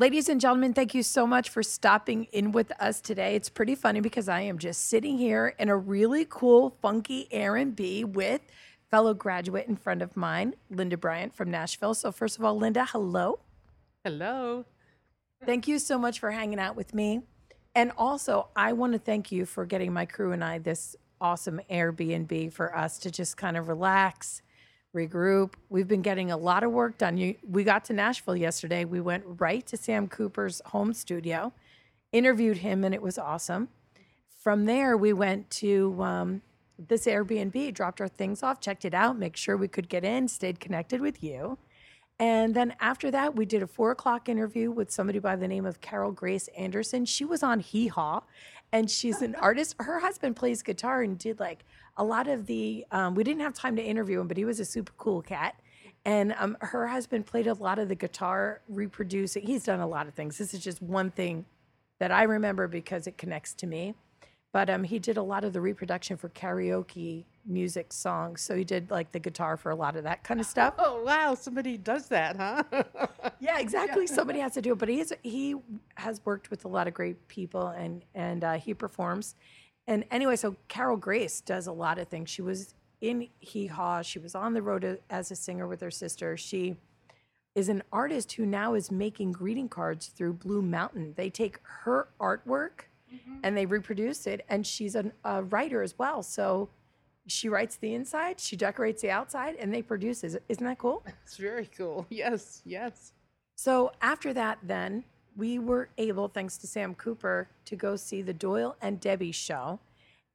Ladies and gentlemen, thank you so much for stopping in with us today. It's pretty funny because I am just sitting here in a really cool, funky Airbnb with fellow graduate and friend of mine, Linda Bryant from Nashville. So, first of all, Linda, hello. Hello. Thank you so much for hanging out with me. And also, I want to thank you for getting my crew and I this awesome Airbnb for us to just kind of relax regroup. We've been getting a lot of work done. We got to Nashville yesterday. We went right to Sam Cooper's home studio, interviewed him, and it was awesome. From there, we went to um, this Airbnb, dropped our things off, checked it out, make sure we could get in, stayed connected with you. And then after that, we did a four o'clock interview with somebody by the name of Carol Grace Anderson. She was on Hee Haw, and she's an artist. Her husband plays guitar and did like a lot of the um, we didn't have time to interview him, but he was a super cool cat. And um, her husband played a lot of the guitar, reproducing. He's done a lot of things. This is just one thing that I remember because it connects to me. But um, he did a lot of the reproduction for karaoke music songs. So he did like the guitar for a lot of that kind of stuff. Oh wow, somebody does that, huh? yeah, exactly. Yeah. Somebody has to do it. But he is, he has worked with a lot of great people, and and uh, he performs. And anyway, so Carol Grace does a lot of things. She was in Hee Haw. She was on the road as a singer with her sister. She is an artist who now is making greeting cards through Blue Mountain. They take her artwork mm-hmm. and they reproduce it, and she's an, a writer as well. So she writes the inside, she decorates the outside, and they produce it. Isn't that cool? It's very cool. Yes, yes. So after that, then we were able, thanks to Sam Cooper, to go see the Doyle and Debbie show.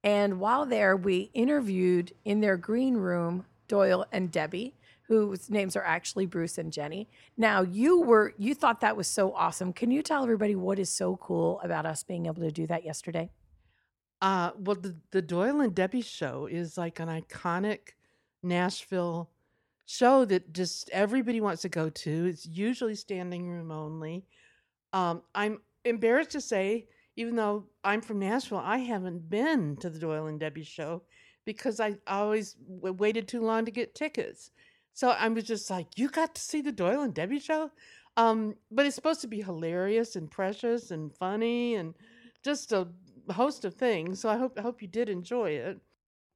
And while there, we interviewed in their green room Doyle and Debbie, whose names are actually Bruce and Jenny. Now, you were you thought that was so awesome. Can you tell everybody what is so cool about us being able to do that yesterday? Uh, well, the, the Doyle and Debbie show is like an iconic Nashville show that just everybody wants to go to. It's usually standing room only. Um, I'm embarrassed to say, even though I'm from Nashville, I haven't been to the Doyle and Debbie show because I always waited too long to get tickets. So I was just like, "You got to see the Doyle and Debbie show," um, but it's supposed to be hilarious and precious and funny and just a host of things. So I hope I hope you did enjoy it.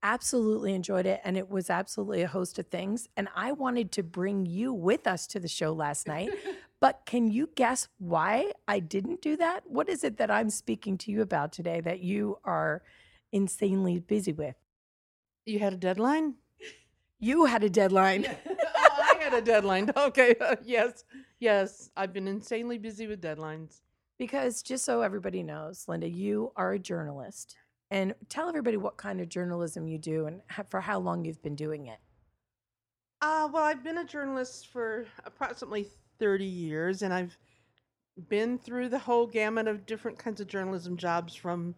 Absolutely enjoyed it, and it was absolutely a host of things. And I wanted to bring you with us to the show last night But can you guess why I didn't do that? What is it that I'm speaking to you about today that you are insanely busy with? You had a deadline? You had a deadline. oh, I had a deadline. Okay. Uh, yes. Yes. I've been insanely busy with deadlines. Because just so everybody knows, Linda, you are a journalist. And tell everybody what kind of journalism you do and for how long you've been doing it. Uh, well, I've been a journalist for approximately 30 years, and I've been through the whole gamut of different kinds of journalism jobs from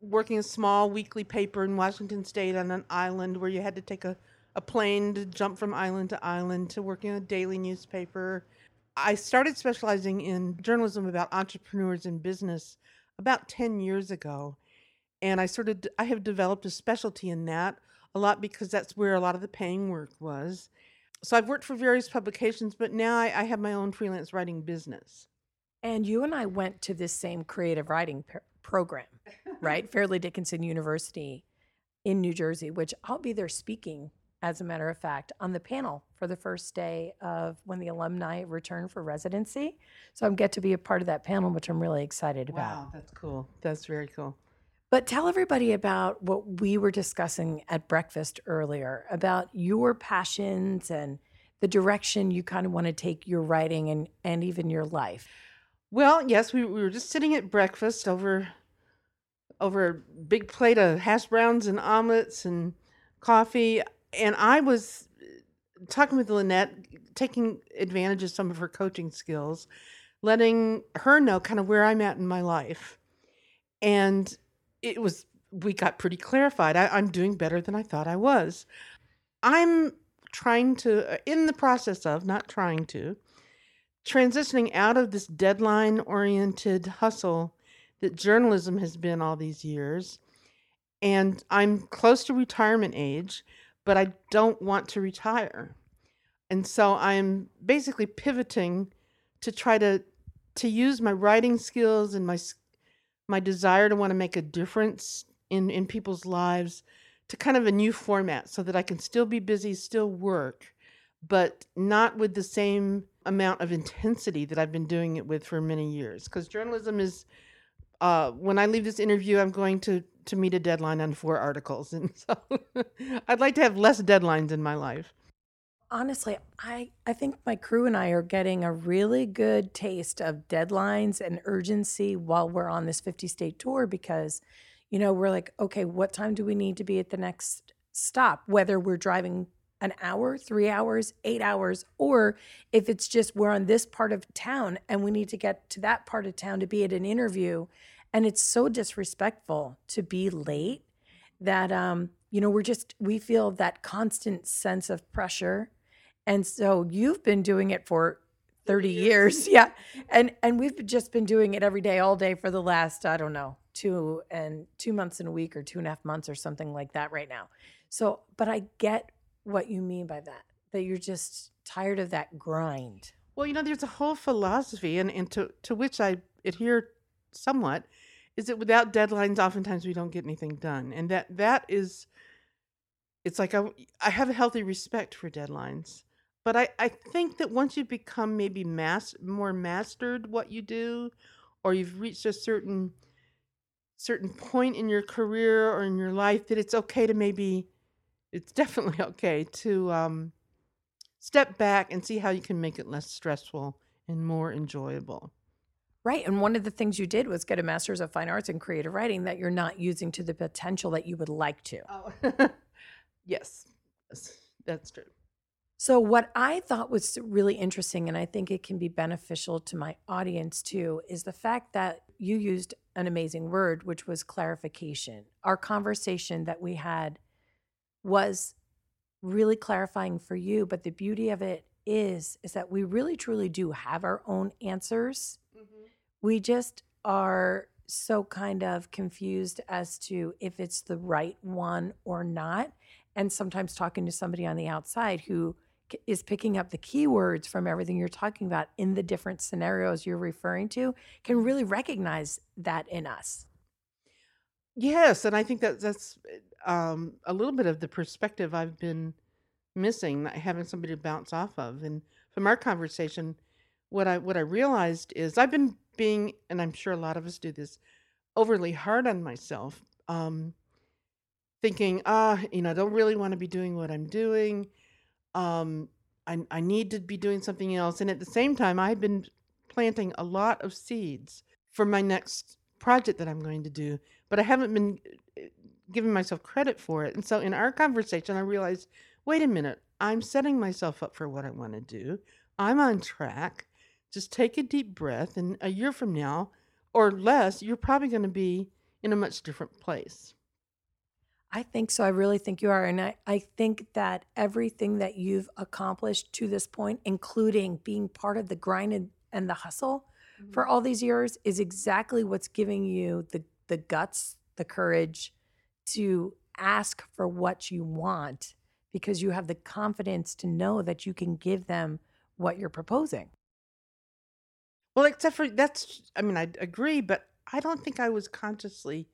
working a small weekly paper in Washington State on an island where you had to take a, a plane to jump from island to island to working a daily newspaper. I started specializing in journalism about entrepreneurs and business about 10 years ago. And I sort of I have developed a specialty in that a lot because that's where a lot of the paying work was so I've worked for various publications, but now I, I, have my own freelance writing business. And you and I went to this same creative writing p- program, right? Fairleigh Dickinson University in New Jersey, which I'll be there speaking, as a matter of fact, on the panel for the first day of when the alumni return for residency. So I'm get to be a part of that panel, which I'm really excited about. Wow, that's cool. That's very cool. But tell everybody about what we were discussing at breakfast earlier about your passions and the direction you kind of want to take your writing and, and even your life. Well, yes, we, we were just sitting at breakfast over over a big plate of hash browns and omelets and coffee, and I was talking with Lynette, taking advantage of some of her coaching skills, letting her know kind of where I'm at in my life. And it was, we got pretty clarified. I, I'm doing better than I thought I was. I'm trying to, uh, in the process of, not trying to, transitioning out of this deadline oriented hustle that journalism has been all these years. And I'm close to retirement age, but I don't want to retire. And so I'm basically pivoting to try to to use my writing skills and my my desire to want to make a difference in in people's lives to kind of a new format so that I can still be busy, still work, but not with the same amount of intensity that I've been doing it with for many years. Because journalism is, uh, when I leave this interview, I'm going to to meet a deadline on four articles, and so I'd like to have less deadlines in my life. Honestly, I I think my crew and I are getting a really good taste of deadlines and urgency while we're on this 50 state tour because, you know, we're like, okay, what time do we need to be at the next stop? Whether we're driving an hour, three hours, eight hours, or if it's just we're on this part of town and we need to get to that part of town to be at an interview. And it's so disrespectful to be late that, um, you know, we're just, we feel that constant sense of pressure. And so you've been doing it for 30 years. Yeah. And, and we've just been doing it every day, all day for the last, I don't know, two and two months in a week or two and a half months or something like that right now. So, but I get what you mean by that, that you're just tired of that grind. Well, you know, there's a whole philosophy, and, and to, to which I adhere somewhat, is that without deadlines, oftentimes we don't get anything done. And that that is, it's like I, I have a healthy respect for deadlines. But I, I think that once you become maybe mass, more mastered what you do, or you've reached a certain certain point in your career or in your life, that it's okay to maybe it's definitely okay to um, step back and see how you can make it less stressful and more enjoyable. Right. And one of the things you did was get a master's of fine arts in creative writing that you're not using to the potential that you would like to. Oh, yes. yes, that's true. So, what I thought was really interesting, and I think it can be beneficial to my audience too, is the fact that you used an amazing word, which was clarification. Our conversation that we had was really clarifying for you. But the beauty of it is, is that we really truly do have our own answers. Mm-hmm. We just are so kind of confused as to if it's the right one or not. And sometimes talking to somebody on the outside who is picking up the keywords from everything you're talking about in the different scenarios you're referring to can really recognize that in us. Yes, and I think that that's um, a little bit of the perspective I've been missing, having somebody to bounce off of. And from our conversation, what I what I realized is I've been being, and I'm sure a lot of us do this, overly hard on myself, um, thinking, ah, you know, I don't really want to be doing what I'm doing. Um, I, I need to be doing something else. And at the same time, I've been planting a lot of seeds for my next project that I'm going to do, but I haven't been uh, giving myself credit for it. And so in our conversation, I realized wait a minute, I'm setting myself up for what I want to do. I'm on track. Just take a deep breath, and a year from now or less, you're probably going to be in a much different place. I think so. I really think you are. And I, I think that everything that you've accomplished to this point, including being part of the grind and, and the hustle, mm-hmm. for all these years is exactly what's giving you the the guts, the courage to ask for what you want because you have the confidence to know that you can give them what you're proposing. Well, except for that's I mean I agree, but I don't think I was consciously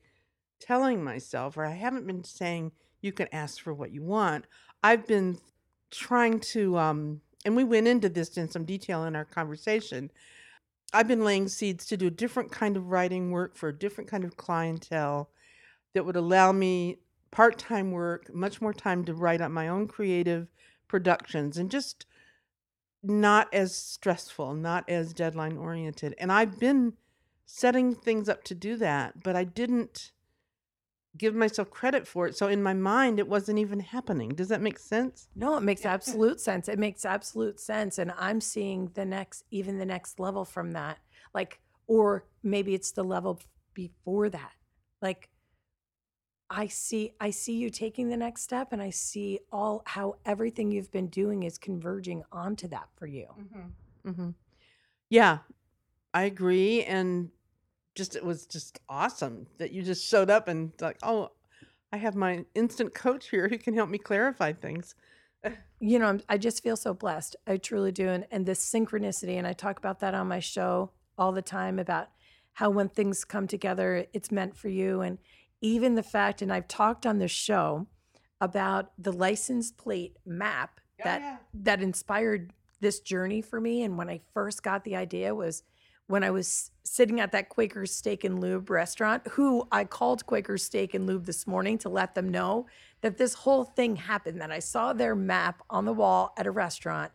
telling myself or I haven't been saying you can ask for what you want. I've been trying to um and we went into this in some detail in our conversation I've been laying seeds to do a different kind of writing work for a different kind of clientele that would allow me part time work, much more time to write on my own creative productions, and just not as stressful, not as deadline oriented. And I've been setting things up to do that, but I didn't give myself credit for it. So in my mind, it wasn't even happening. Does that make sense? No, it makes absolute sense. It makes absolute sense. And I'm seeing the next, even the next level from that. Like, or maybe it's the level before that. Like, I see, I see you taking the next step, and I see all how everything you've been doing is converging onto that for you. Mm-hmm. Yeah, I agree. And just it was just awesome that you just showed up and like, oh, I have my instant coach here who can help me clarify things. you know, I'm, I just feel so blessed. I truly do. And, and this synchronicity, and I talk about that on my show all the time about how when things come together, it's meant for you. And even the fact, and I've talked on the show about the license plate map Oh, that yeah. that inspired this journey for me. And when I first got the idea was when I was sitting at that Quaker Steak and Lube restaurant, who I called Quaker Steak and Lube this morning to let them know that this whole thing happened, that I saw their map on the wall at a restaurant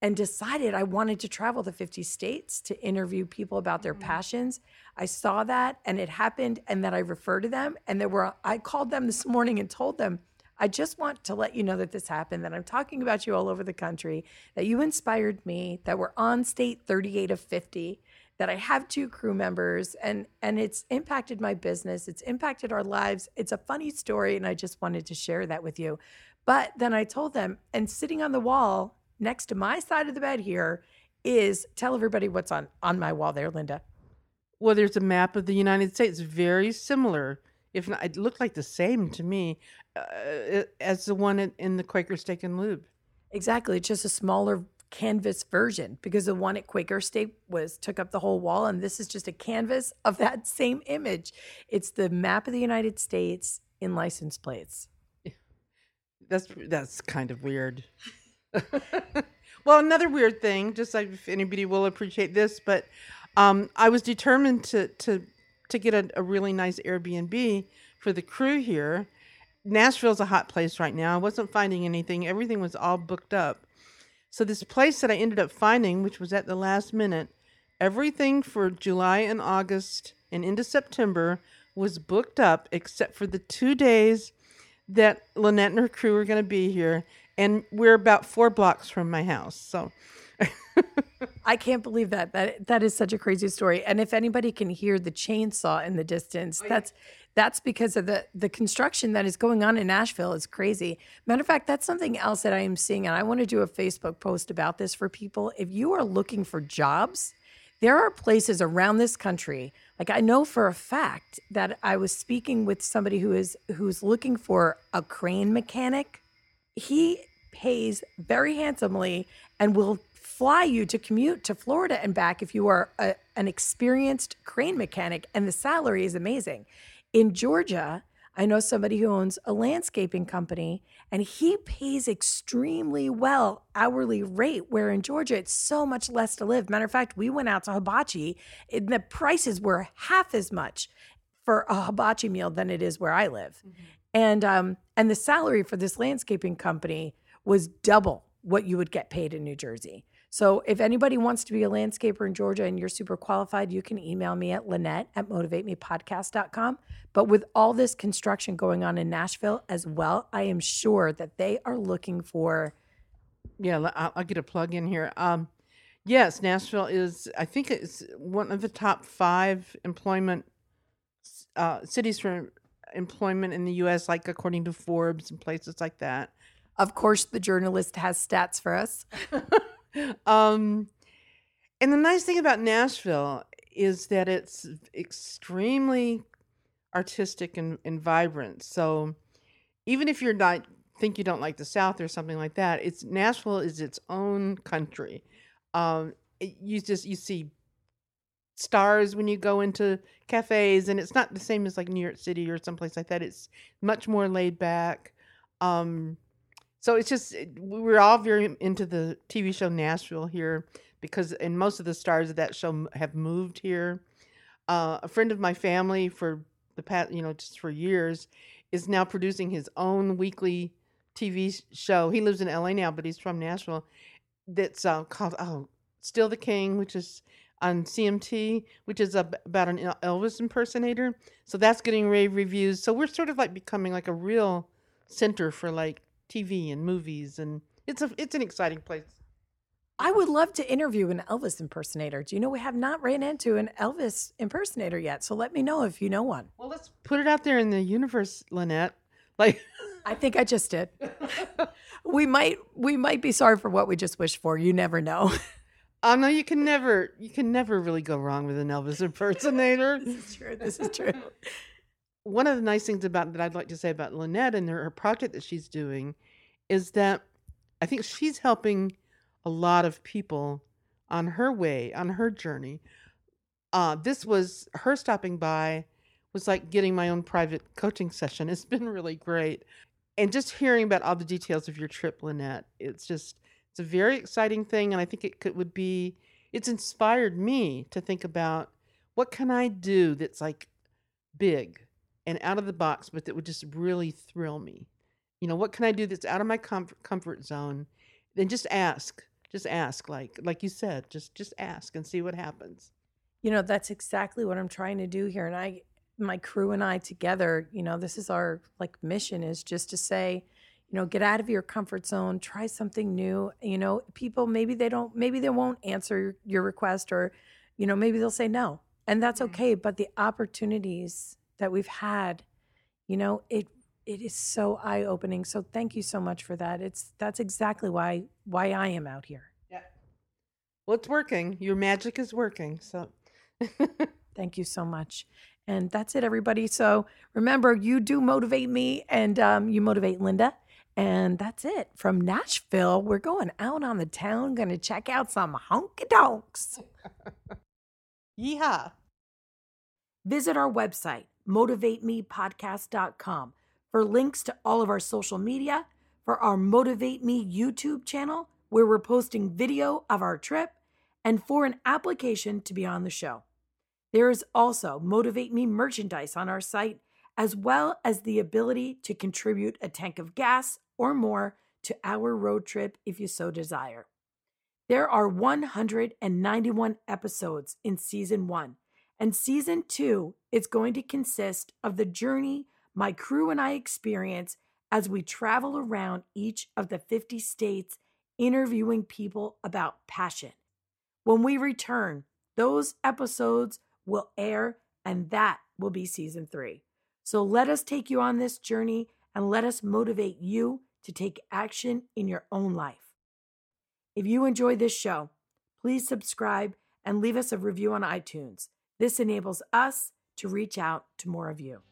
and decided I wanted to travel the 50 states to interview people about their mm-hmm. passions. I saw that and it happened and then I referred to them and there were I called them this morning and told them I just want to let you know that this happened, that I'm talking about you all over the country, that you inspired me, that we're on state 38 of 50, that I have two crew members and and it's impacted my business, it's impacted our lives. It's a funny story and I just wanted to share that with you. But then I told them and sitting on the wall next to my side of the bed here is tell everybody what's on on my wall there, Linda. Well, there's a map of the United States, very similar, if not, it looked like the same to me, uh, as the one in, in the Quaker Steak and Lube. Exactly. It's just a smaller canvas version because the one at Quaker State was took up the whole wall and this is just a canvas of that same image. It's the map of the United States in license plates. That's that's kind of weird. well, another weird thing, just like if anybody will appreciate this, but um, I was determined to to to get a, a really nice Airbnb for the crew here. Nashville's a hot place right now. I wasn't finding anything. Everything was all booked up. So this place that I ended up finding, which was at the last minute, everything for July and August and into September was booked up except for the two days that Lynette and her crew are going to be here. And we're about four blocks from my house. So I can't believe that. That that is such a crazy story. And if anybody can hear the chainsaw in the distance, oh, that's that's because of the the construction that is going on in Nashville is crazy. Matter of fact, that's something else that I am seeing, and I want to do a Facebook post about this for people. If you are looking for jobs, there are places around this country. Like I know for a fact that I was speaking with somebody who is who's looking for a crane mechanic. He pays very handsomely and will fly you to commute to Florida and back if you are a, an experienced crane mechanic, and the salary is amazing. In Georgia, I know somebody who owns a landscaping company and he pays extremely well hourly rate, where in Georgia it's so much less to live. Matter of fact, we went out to hibachi and the prices were half as much for a hibachi meal than it is where I live. And um and the salary for this landscaping company was double what you would get paid in New Jersey. So if anybody wants to be a landscaper in Georgia and you're super qualified, you can email me at Lynette at motivatemepodcast.com. But with all this construction going on in Nashville as well, I am sure that they are looking for yeah, I'll, I'll get a plug in here. Um, yes, Nashville is, I think it's one of the top five employment uh, cities for employment in the U.S., like according to Forbes and places like that. of course the journalist has stats for us. um, and the nice thing about Nashville is that it's extremely artistic and, and vibrant. So even if you're not think you don't like the South or something like that, it's Nashville is its own country. Um, it- you just you see stars when you go into cafes, and it's not the same as like New York City or someplace like that. It's much more laid back. Um, so it's just we're all very into the TV show Nashville here because and most of the stars of that show have moved here. Uh, a friend of my family for the past you know just for years is now producing his own weekly TV show. He lives in LA now, but he's from Nashville. that's uh, called oh, Still the King, which is on CMT, which is about an Elvis impersonator. So that's getting rave reviews. So we're sort of like becoming like a real center for like TV and movies, and it's a it's an exciting place. I would love to interview an Elvis impersonator. Do you know we have not ran into an Elvis impersonator yet? So let me know if you know one. Well, let's put it out there in the universe, Lynette. Like I think I just did. we might we might be sorry for what we just wished for. You never know. Oh no, you can never you can never really go wrong with an Elvis impersonator. this is true. This is true. One of the nice things about that I'd like to say about Lynette and her, her project that she's doing is that I think she's helping a lot of people on her way, on her journey. Uh, this was her stopping by was like getting my own private coaching session. It's been really great. And just hearing about all the details of your trip, Lynette, it's just it's a very exciting thing, and I think it could would be. It's inspired me to think about what can I do that's like big and out of the box, but that would just really thrill me. You know, what can I do that's out of my comfort comfort zone? Then just ask, just ask, like like you said, just just ask and see what happens. You know, that's exactly what I'm trying to do here, and I, my crew and I together, you know, this is our like mission is just to say you know get out of your comfort zone try something new you know people maybe they don't maybe they won't answer your request or you know maybe they'll say no and that's mm-hmm. okay but the opportunities that we've had you know it it is so eye opening so thank you so much for that. It's that's exactly why why i am out here. Yeah. Well it's working. Your magic is working so. Thank you so much. And that's it everybody. So remember you do motivate me and um, you motivate linda. And that's it. From Nashville, we're going out on the town, going to check out some honky tonks. Yeehaw. Visit our website, motivatemepodcast.com, for links to all of our social media, for our Motivate Me YouTube channel, where we're posting video of our trip, and for an application to be on the show. There is also Motivate Me merchandise on our site, as well as the ability to contribute a tank of gas or more to our road trip if you so desire. There are 191 episodes in season one, and season two is going to consist of the journey my crew and I experience as we travel around each of the 50 states interviewing people about passion. When we return, those episodes will air, and that will be season three. So let us take you on this journey and let us motivate you to take action in your own life. If you enjoy this show, please subscribe and leave us a review on iTunes. This enables us to reach out to more of you.